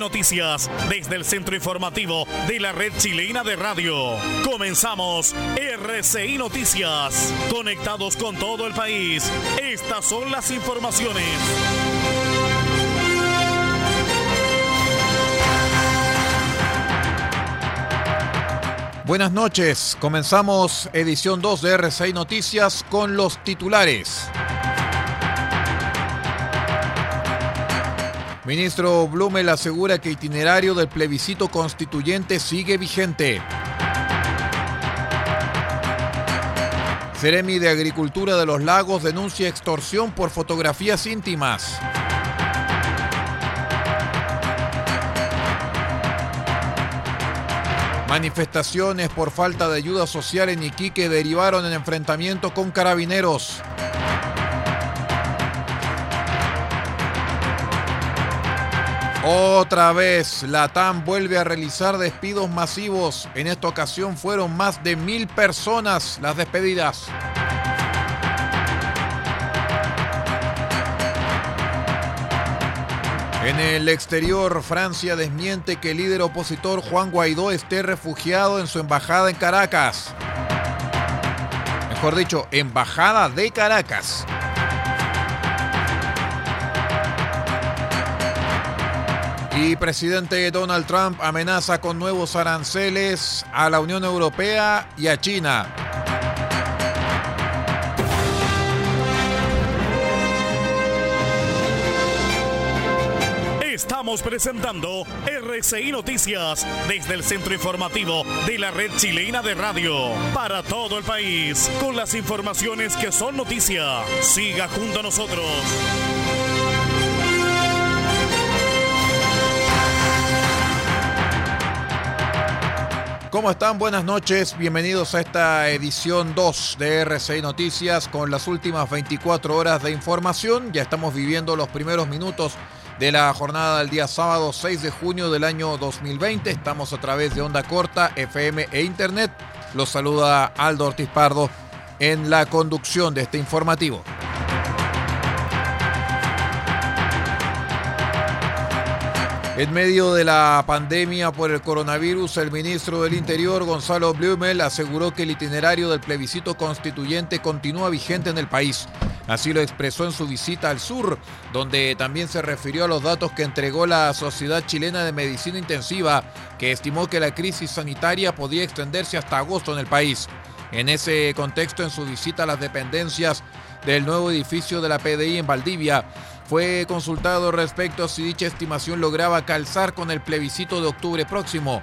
Noticias desde el centro informativo de la red chilena de radio. Comenzamos RCI Noticias. Conectados con todo el país. Estas son las informaciones. Buenas noches, comenzamos edición 2 de RCI Noticias con los titulares. Ministro Blumel asegura que itinerario del plebiscito constituyente sigue vigente. Ceremi de Agricultura de los Lagos denuncia extorsión por fotografías íntimas. Manifestaciones por falta de ayuda social en Iquique derivaron en enfrentamiento con carabineros. Otra vez, la TAM vuelve a realizar despidos masivos. En esta ocasión fueron más de mil personas las despedidas. En el exterior, Francia desmiente que el líder opositor Juan Guaidó esté refugiado en su embajada en Caracas. Mejor dicho, embajada de Caracas. Y presidente Donald Trump amenaza con nuevos aranceles a la Unión Europea y a China. Estamos presentando RCI Noticias desde el centro informativo de la red chilena de radio para todo el país con las informaciones que son noticia. Siga junto a nosotros. ¿Cómo están? Buenas noches. Bienvenidos a esta edición 2 de RCI Noticias con las últimas 24 horas de información. Ya estamos viviendo los primeros minutos de la jornada del día sábado 6 de junio del año 2020. Estamos a través de onda corta, FM e Internet. Los saluda Aldo Ortiz Pardo en la conducción de este informativo. En medio de la pandemia por el coronavirus, el ministro del Interior, Gonzalo Blumel, aseguró que el itinerario del plebiscito constituyente continúa vigente en el país. Así lo expresó en su visita al sur, donde también se refirió a los datos que entregó la Sociedad Chilena de Medicina Intensiva, que estimó que la crisis sanitaria podía extenderse hasta agosto en el país. En ese contexto, en su visita a las dependencias del nuevo edificio de la PDI en Valdivia, fue consultado respecto a si dicha estimación lograba calzar con el plebiscito de octubre próximo.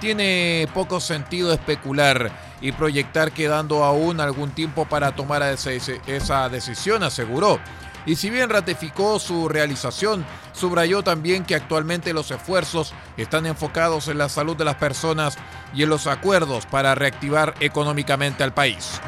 Tiene poco sentido especular y proyectar quedando aún algún tiempo para tomar esa decisión, aseguró. Y si bien ratificó su realización, subrayó también que actualmente los esfuerzos están enfocados en la salud de las personas y en los acuerdos para reactivar económicamente al país.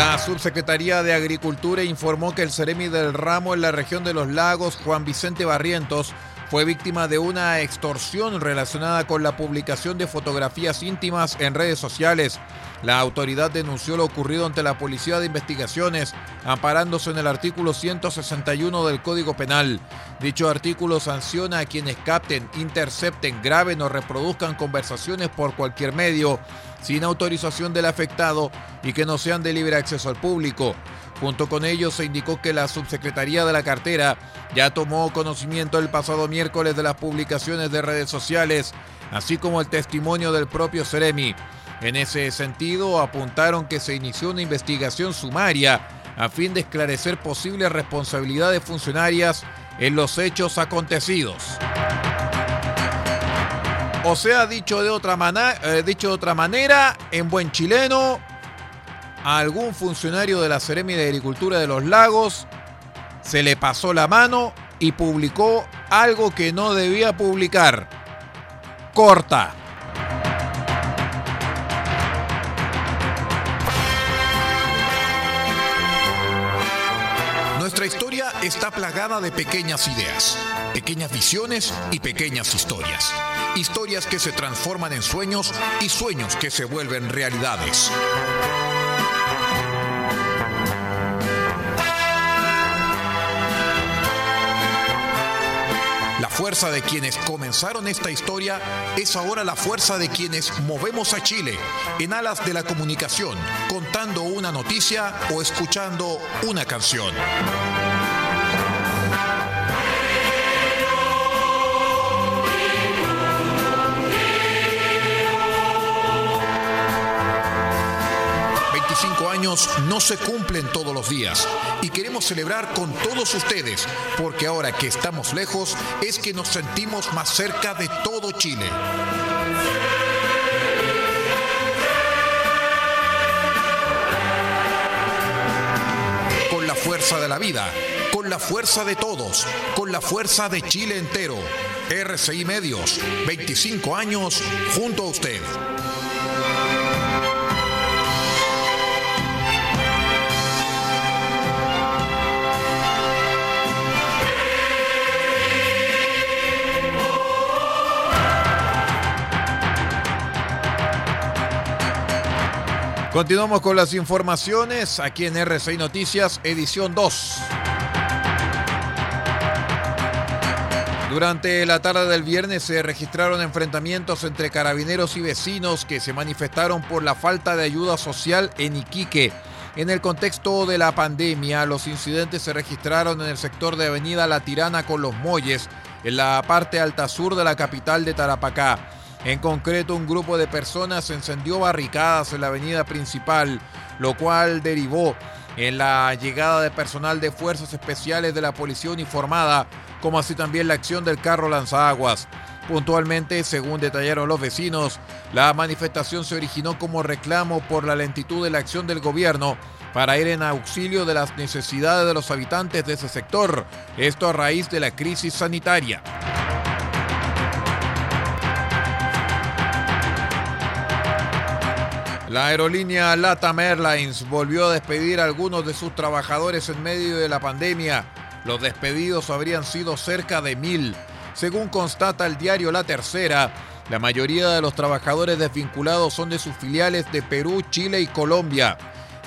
La subsecretaría de Agricultura informó que el Ceremi del Ramo en la región de los lagos, Juan Vicente Barrientos, fue víctima de una extorsión relacionada con la publicación de fotografías íntimas en redes sociales. La autoridad denunció lo ocurrido ante la Policía de Investigaciones, amparándose en el artículo 161 del Código Penal. Dicho artículo sanciona a quienes capten, intercepten, graben o reproduzcan conversaciones por cualquier medio sin autorización del afectado y que no sean de libre acceso al público. Junto con ello se indicó que la subsecretaría de la cartera ya tomó conocimiento el pasado miércoles de las publicaciones de redes sociales, así como el testimonio del propio Ceremi. En ese sentido, apuntaron que se inició una investigación sumaria a fin de esclarecer posibles responsabilidades funcionarias en los hechos acontecidos. O sea, dicho de otra, dicho de otra manera, en buen chileno, a algún funcionario de la Seremi de Agricultura de los Lagos, se le pasó la mano y publicó algo que no debía publicar. Corta. Nuestra historia está plagada de pequeñas ideas, pequeñas visiones y pequeñas historias. Historias que se transforman en sueños y sueños que se vuelven realidades. La fuerza de quienes comenzaron esta historia es ahora la fuerza de quienes movemos a Chile en alas de la comunicación, contando una noticia o escuchando una canción. No se cumplen todos los días y queremos celebrar con todos ustedes porque ahora que estamos lejos es que nos sentimos más cerca de todo Chile. Con la fuerza de la vida, con la fuerza de todos, con la fuerza de Chile entero. RCI Medios, 25 años junto a usted. Continuamos con las informaciones aquí en RCI Noticias, edición 2. Durante la tarde del viernes se registraron enfrentamientos entre carabineros y vecinos que se manifestaron por la falta de ayuda social en Iquique. En el contexto de la pandemia, los incidentes se registraron en el sector de Avenida La Tirana con los Molles, en la parte alta sur de la capital de Tarapacá. En concreto, un grupo de personas encendió barricadas en la avenida principal, lo cual derivó en la llegada de personal de fuerzas especiales de la policía uniformada, como así también la acción del carro lanzaguas. Puntualmente, según detallaron los vecinos, la manifestación se originó como reclamo por la lentitud de la acción del gobierno para ir en auxilio de las necesidades de los habitantes de ese sector, esto a raíz de la crisis sanitaria. La aerolínea LATAM Airlines volvió a despedir a algunos de sus trabajadores en medio de la pandemia. Los despedidos habrían sido cerca de mil. Según constata el diario La Tercera, la mayoría de los trabajadores desvinculados son de sus filiales de Perú, Chile y Colombia.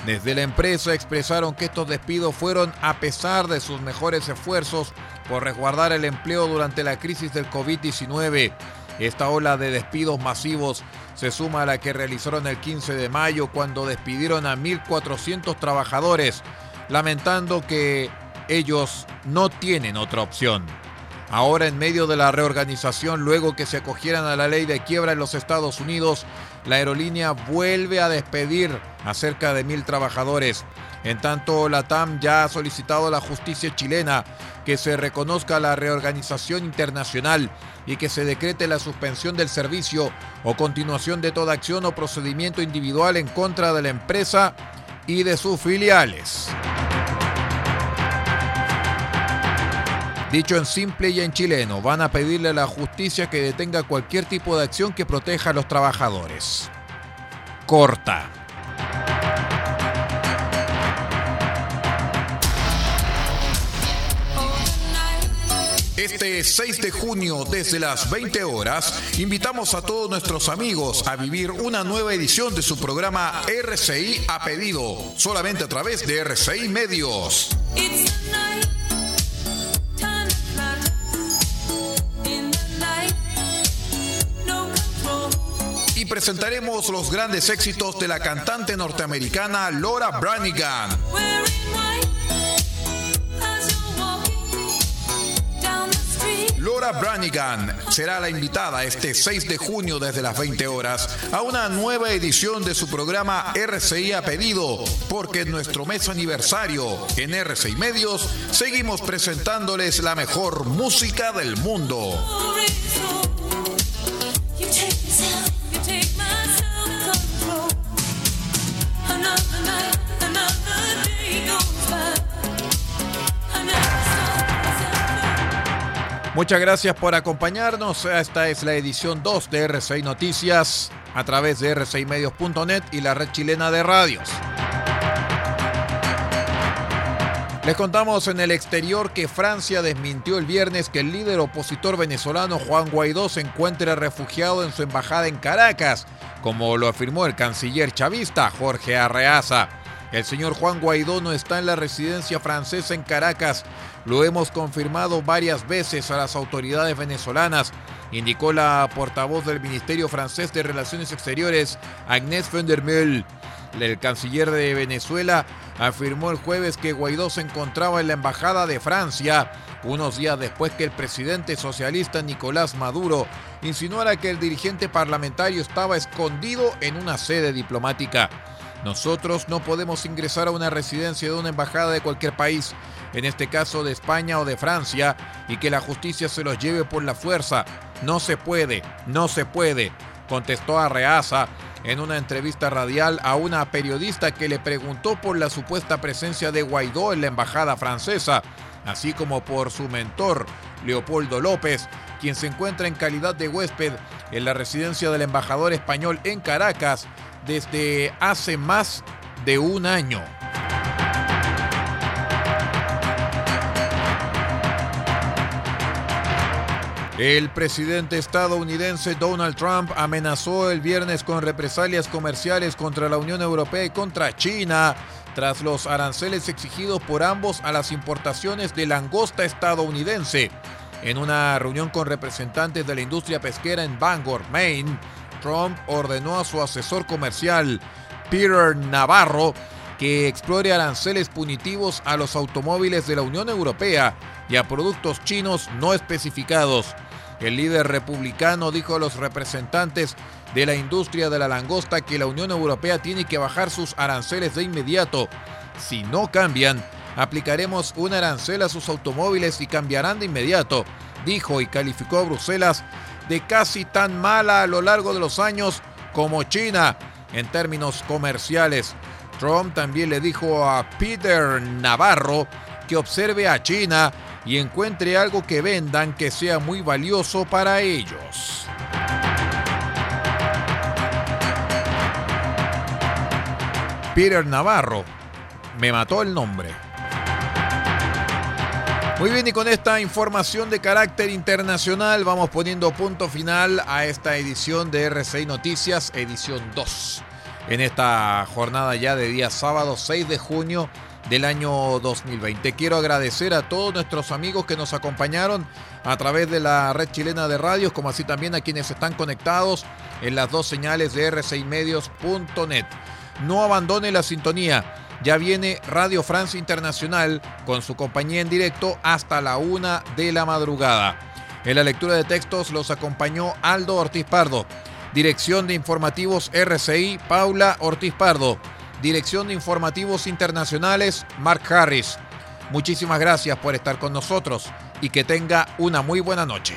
Desde la empresa expresaron que estos despidos fueron a pesar de sus mejores esfuerzos por resguardar el empleo durante la crisis del COVID-19. Esta ola de despidos masivos se suma a la que realizaron el 15 de mayo cuando despidieron a 1.400 trabajadores, lamentando que ellos no tienen otra opción. Ahora en medio de la reorganización, luego que se acogieran a la ley de quiebra en los Estados Unidos, la aerolínea vuelve a despedir a cerca de mil trabajadores. En tanto, la TAM ya ha solicitado a la justicia chilena que se reconozca la reorganización internacional y que se decrete la suspensión del servicio o continuación de toda acción o procedimiento individual en contra de la empresa y de sus filiales. Dicho en simple y en chileno, van a pedirle a la justicia que detenga cualquier tipo de acción que proteja a los trabajadores. Corta. Este 6 de junio desde las 20 horas invitamos a todos nuestros amigos a vivir una nueva edición de su programa RCI a pedido, solamente a través de RCI Medios. Presentaremos los grandes éxitos de la cantante norteamericana Laura Branigan. Laura Branigan será la invitada este 6 de junio desde las 20 horas a una nueva edición de su programa RCI a pedido, porque en nuestro mes aniversario en RCI Medios seguimos presentándoles la mejor música del mundo. Muchas gracias por acompañarnos. Esta es la edición 2 de RCI Noticias a través de rcimedios.net y la red chilena de radios. Les contamos en el exterior que Francia desmintió el viernes que el líder opositor venezolano Juan Guaidó se encuentre refugiado en su embajada en Caracas, como lo afirmó el canciller chavista Jorge Arreaza. El señor Juan Guaidó no está en la residencia francesa en Caracas. Lo hemos confirmado varias veces a las autoridades venezolanas, indicó la portavoz del Ministerio francés de Relaciones Exteriores, Agnès van der El canciller de Venezuela afirmó el jueves que Guaidó se encontraba en la Embajada de Francia, unos días después que el presidente socialista Nicolás Maduro insinuara que el dirigente parlamentario estaba escondido en una sede diplomática. Nosotros no podemos ingresar a una residencia de una embajada de cualquier país, en este caso de España o de Francia, y que la justicia se los lleve por la fuerza. No se puede, no se puede, contestó Arreaza en una entrevista radial a una periodista que le preguntó por la supuesta presencia de Guaidó en la embajada francesa, así como por su mentor, Leopoldo López, quien se encuentra en calidad de huésped en la residencia del embajador español en Caracas desde hace más de un año. El presidente estadounidense Donald Trump amenazó el viernes con represalias comerciales contra la Unión Europea y contra China tras los aranceles exigidos por ambos a las importaciones de langosta estadounidense. En una reunión con representantes de la industria pesquera en Bangor, Maine, Trump ordenó a su asesor comercial, Peter Navarro, que explore aranceles punitivos a los automóviles de la Unión Europea y a productos chinos no especificados. El líder republicano dijo a los representantes de la industria de la langosta que la Unión Europea tiene que bajar sus aranceles de inmediato. Si no cambian, aplicaremos un arancel a sus automóviles y cambiarán de inmediato, dijo y calificó a Bruselas de casi tan mala a lo largo de los años como China en términos comerciales. Trump también le dijo a Peter Navarro que observe a China y encuentre algo que vendan que sea muy valioso para ellos. Peter Navarro, me mató el nombre. Muy bien, y con esta información de carácter internacional vamos poniendo punto final a esta edición de RCI Noticias, edición 2. En esta jornada ya de día sábado 6 de junio del año 2020. Quiero agradecer a todos nuestros amigos que nos acompañaron a través de la red chilena de radios, como así también a quienes están conectados en las dos señales de r6medios.net. No abandone la sintonía. Ya viene Radio Francia Internacional con su compañía en directo hasta la una de la madrugada. En la lectura de textos los acompañó Aldo Ortiz Pardo. Dirección de Informativos RCI, Paula Ortiz Pardo. Dirección de Informativos Internacionales, Mark Harris. Muchísimas gracias por estar con nosotros y que tenga una muy buena noche.